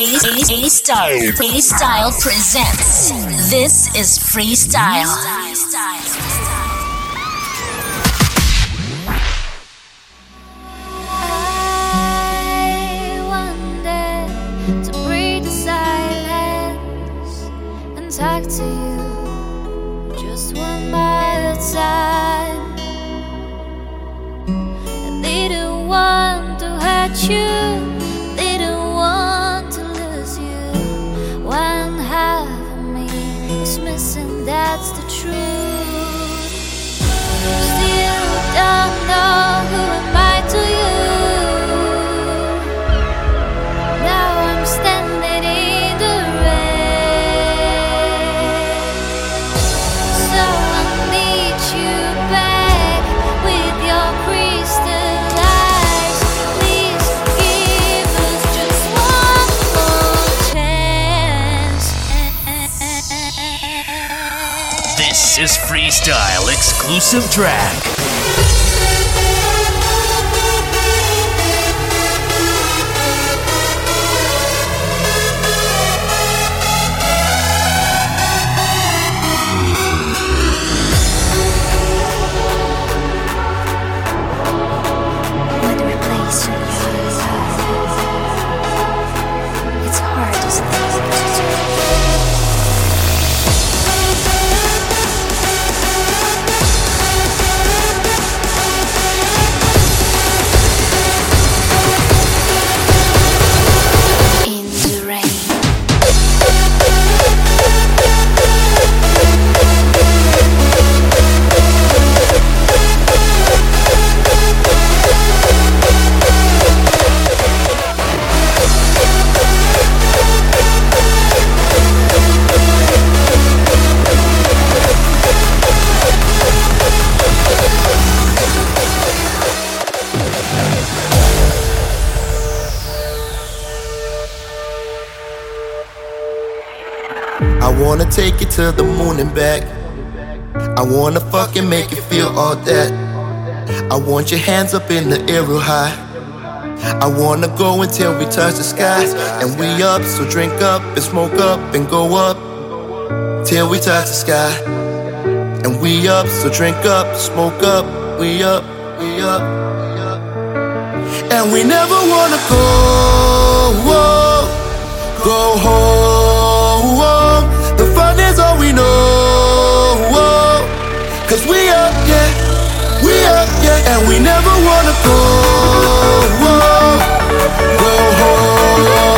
A Style. A Style presents. This is Freestyle. I wanted to break the silence and talk to you just one a time. I didn't want to hurt you, exclusive track. To the moon and back. I wanna fucking make you feel all that. I want your hands up in the air real high. I wanna go until we touch the skies. And we up, so drink up and smoke up and go up till we touch the sky. And we up, so drink up, smoke up, we up, we up. And we never wanna go, go home. And we never wanna go, go home.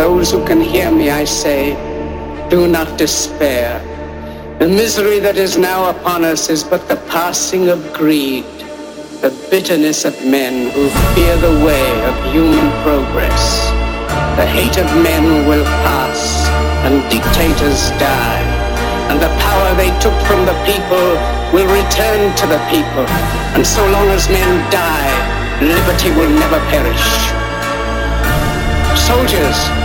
Those who can hear me, I say, do not despair. The misery that is now upon us is but the passing of greed, the bitterness of men who fear the way of human progress. The hate of men will pass and dictators die, and the power they took from the people will return to the people. And so long as men die, liberty will never perish. Soldiers,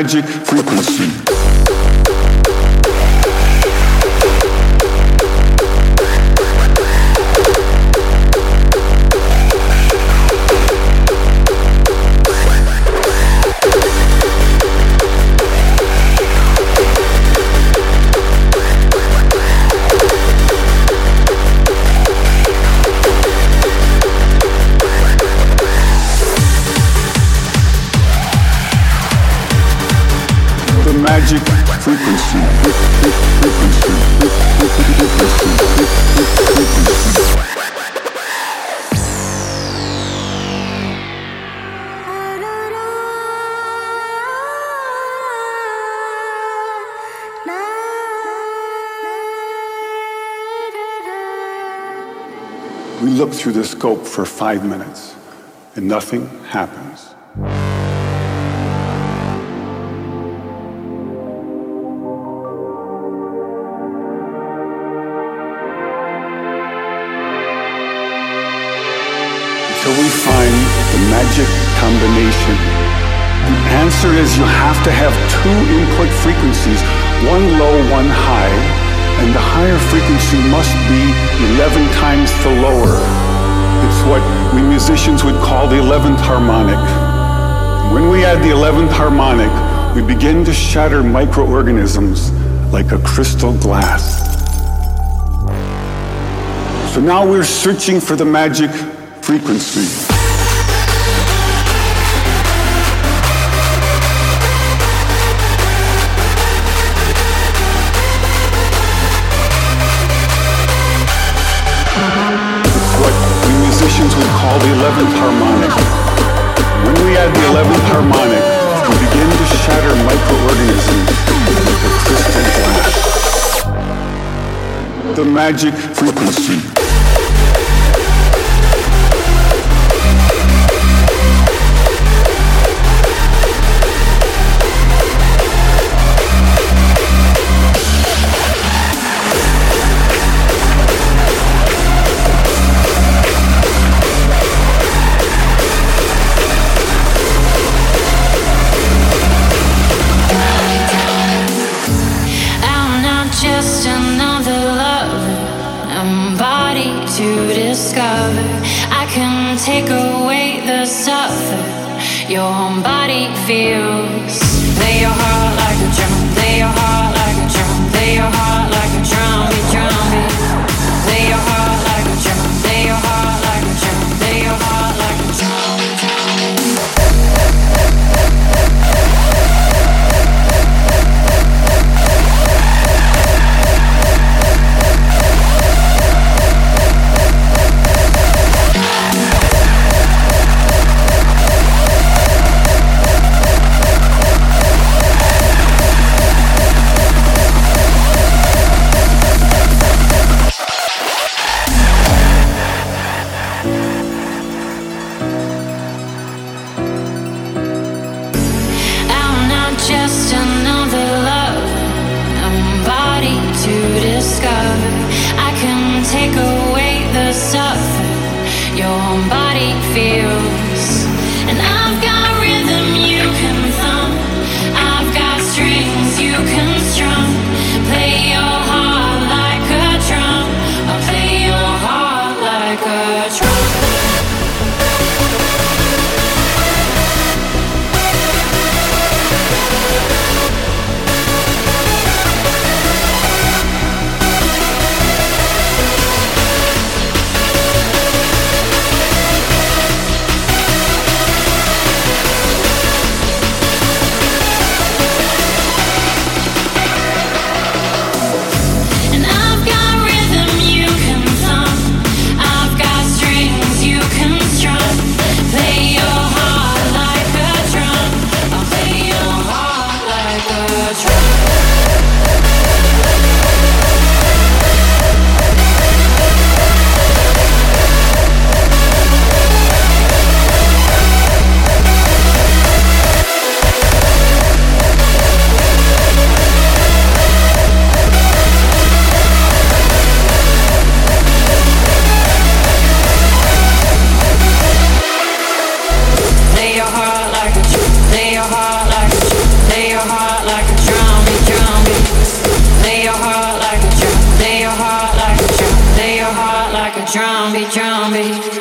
Magic frequency. For five minutes and nothing happens. Until we find the magic combination. The answer is you have to have two input frequencies, one low, one high, and the higher frequency must be 11 times the lower. It's what we musicians would call the 11th harmonic. When we add the 11th harmonic, we begin to shatter microorganisms like a crystal glass. So now we're searching for the magic frequency. Call the 11th harmonic. When we add the 11th harmonic, we begin to shatter microorganisms with into crystal glass. The magic frequency. Jumpy, jumpy.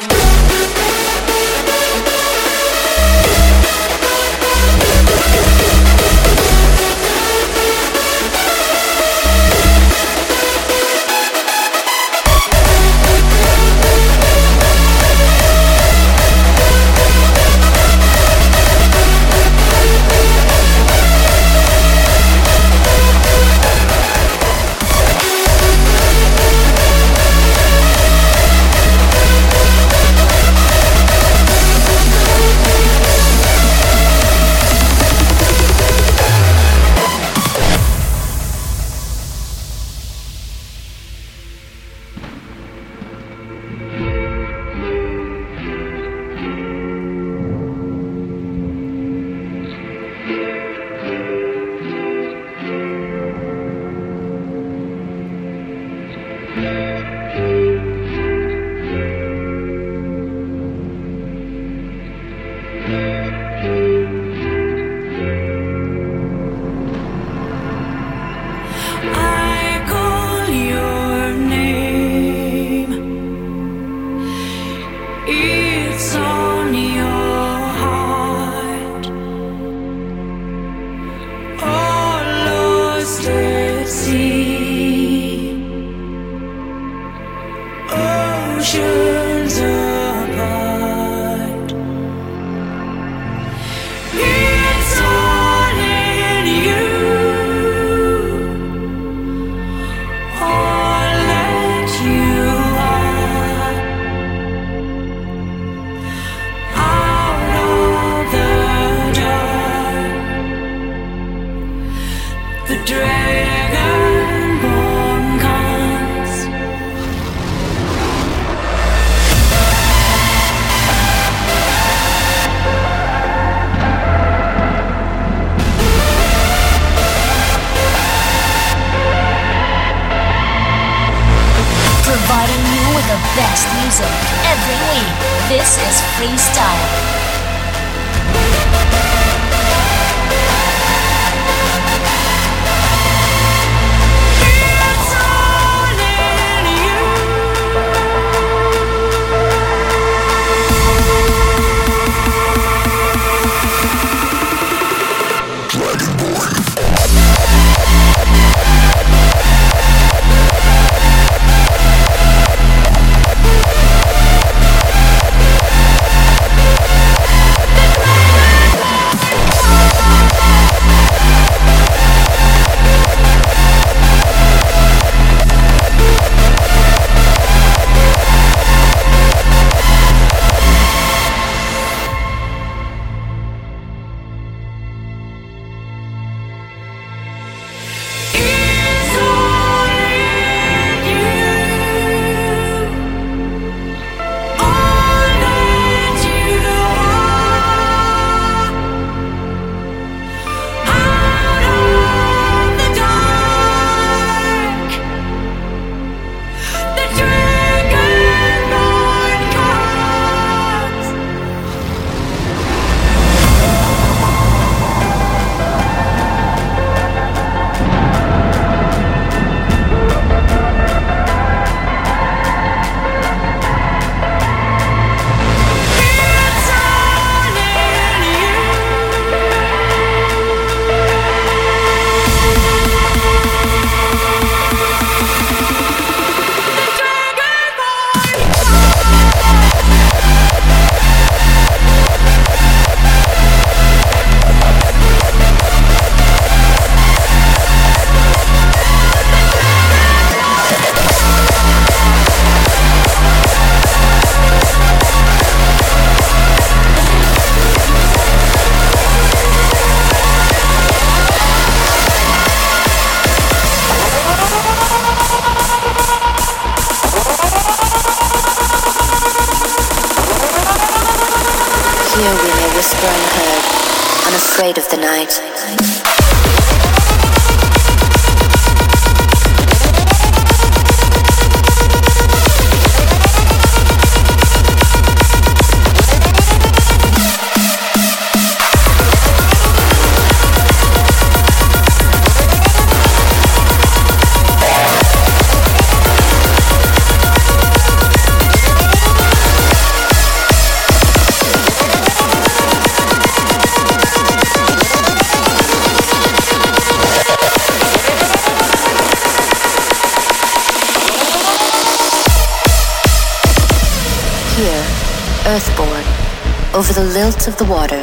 Of the water,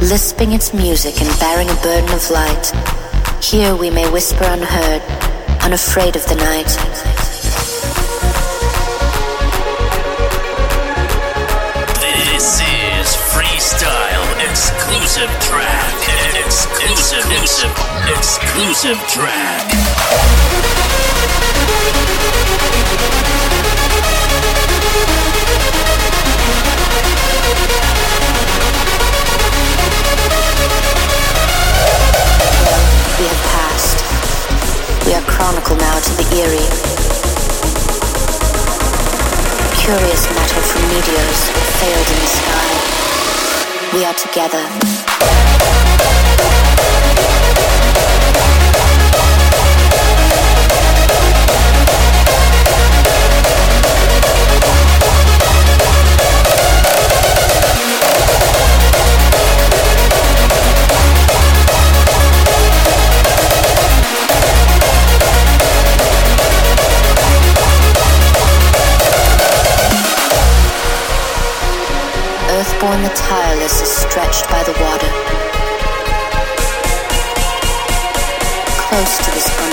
lisping its music and bearing a burden of light. Here we may whisper unheard, unafraid of the night. This is freestyle exclusive track. Exclusive, exclusive, exclusive track. Chronicle now to the eerie. Curious matter from meteors failed in the sky. We are Earthborn the tireless is stretched by the water. Close to this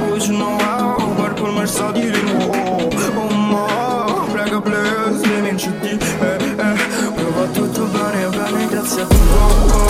Wish you know how But col marsa di nuovo Oh ma Prega please Vieni in città Eh eh Prova tutto bene bene Grazie a te oh, oh.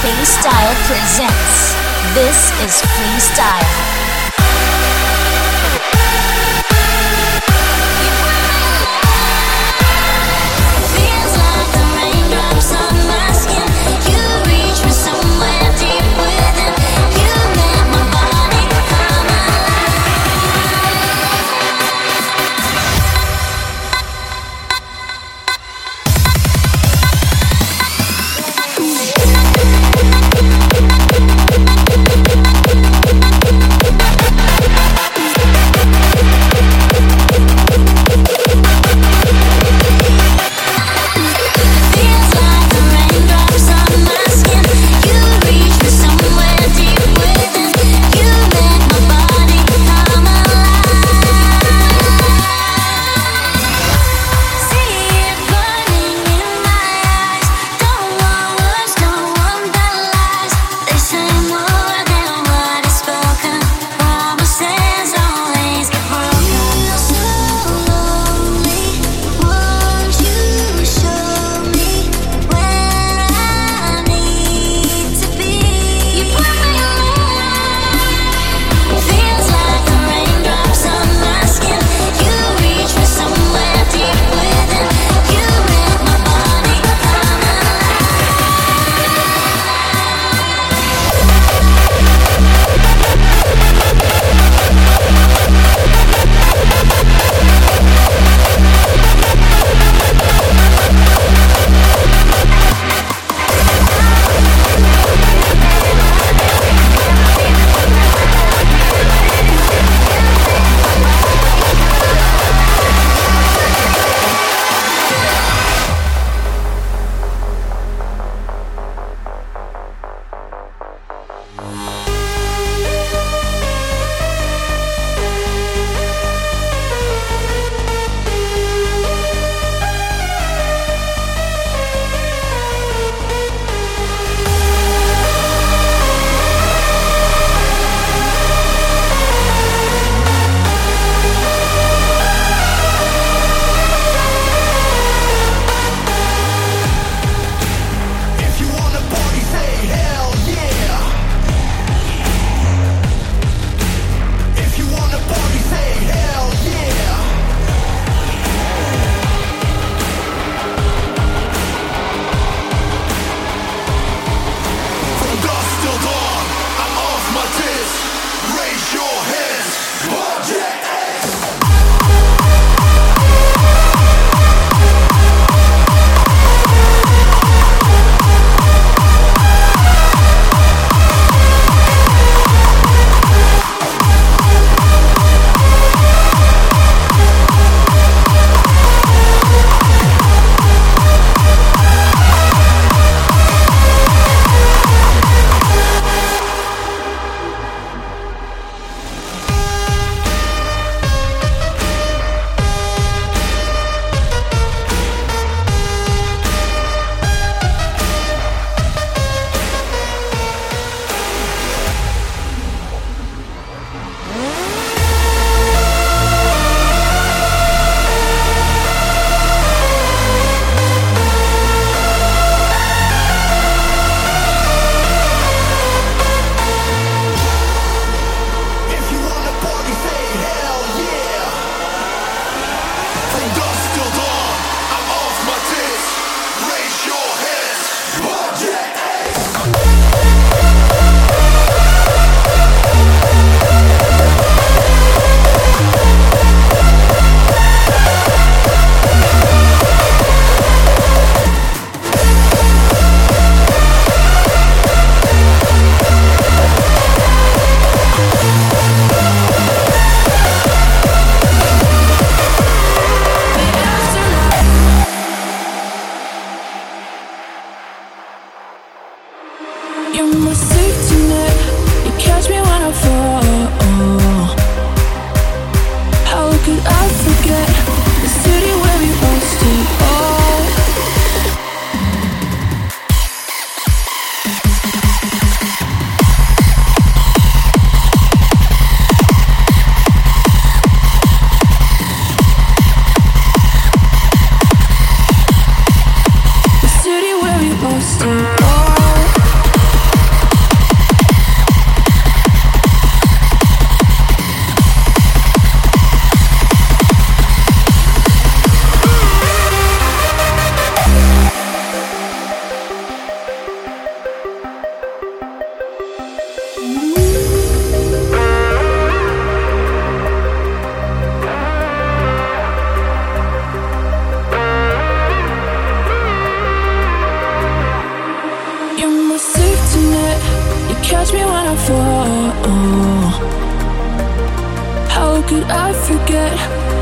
Freestyle presents This is Freestyle.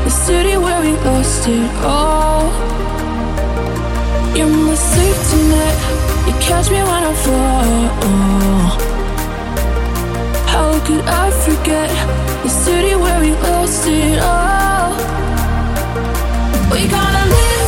the city where we lost it all. You're my safety net. You catch me when I fall. How could I forget the city where we lost it all? We gonna live.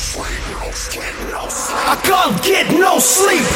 sleep. I can't get no sleep.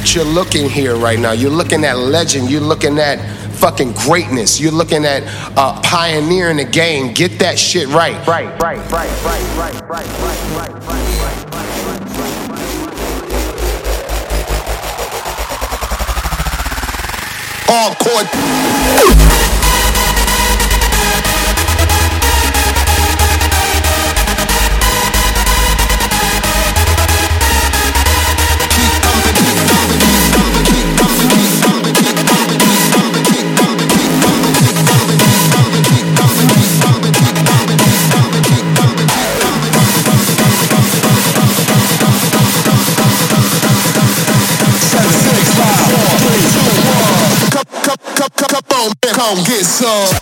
what you're looking here right now. You're looking at legend. You're looking at fucking greatness. You're looking at uh, pioneering the game. Get that shit right. Right, right, right, right, right, right, right, right, right, right. Hardcore. this song. Uh,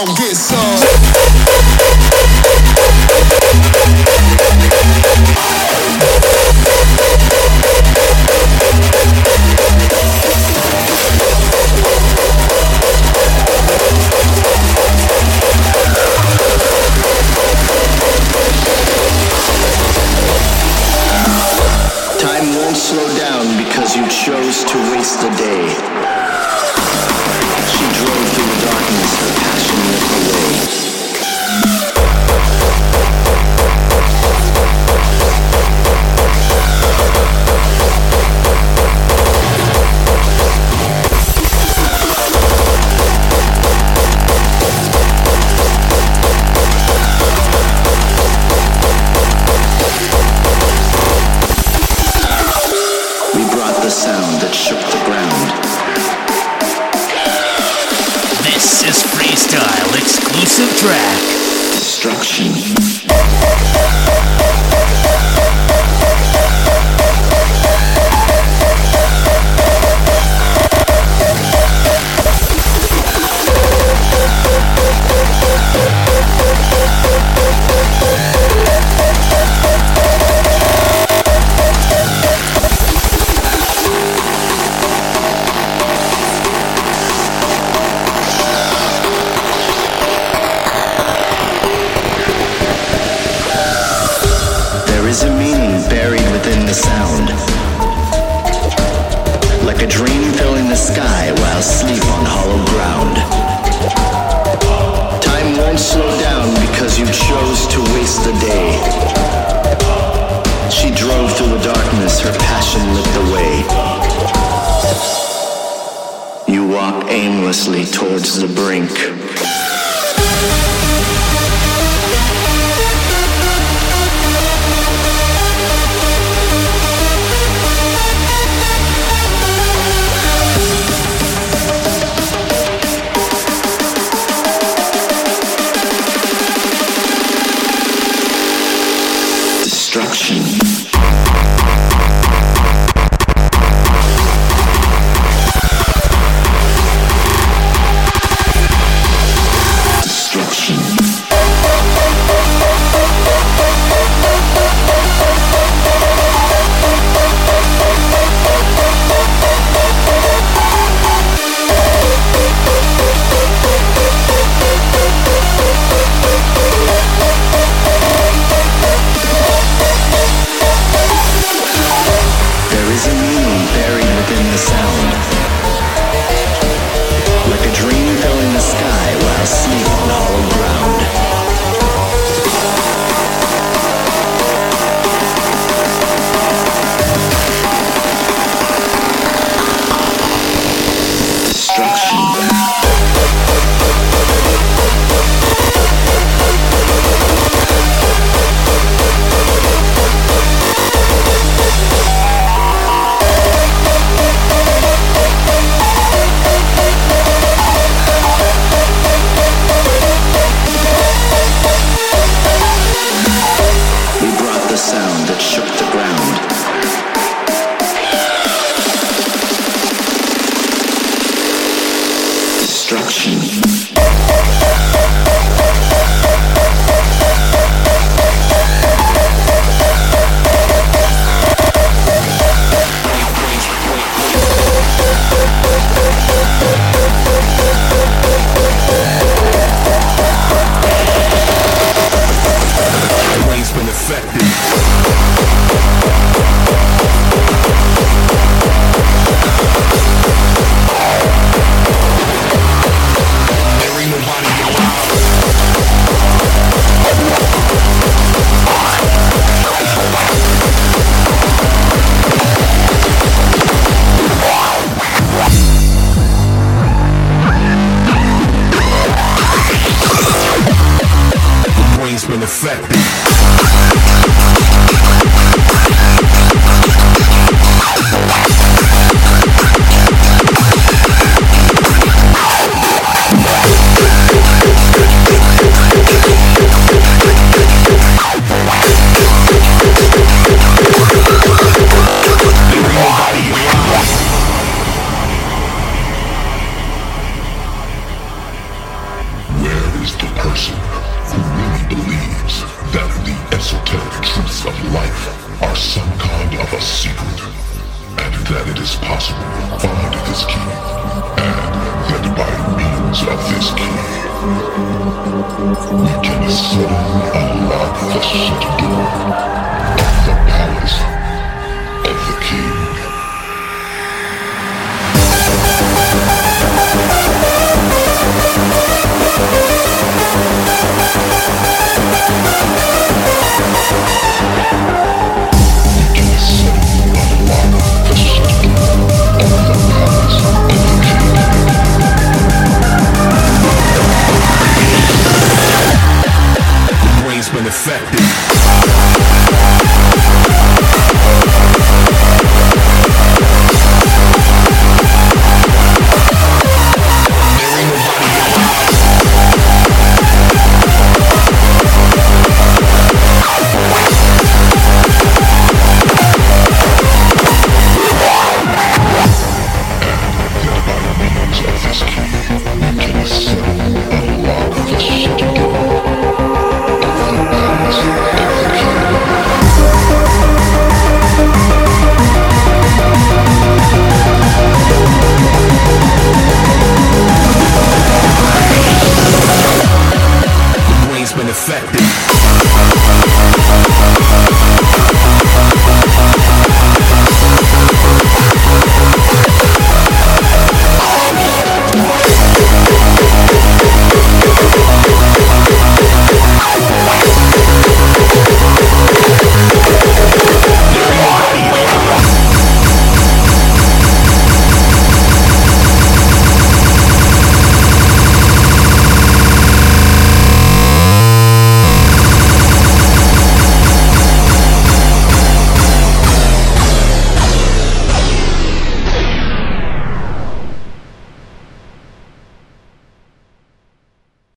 on, get some.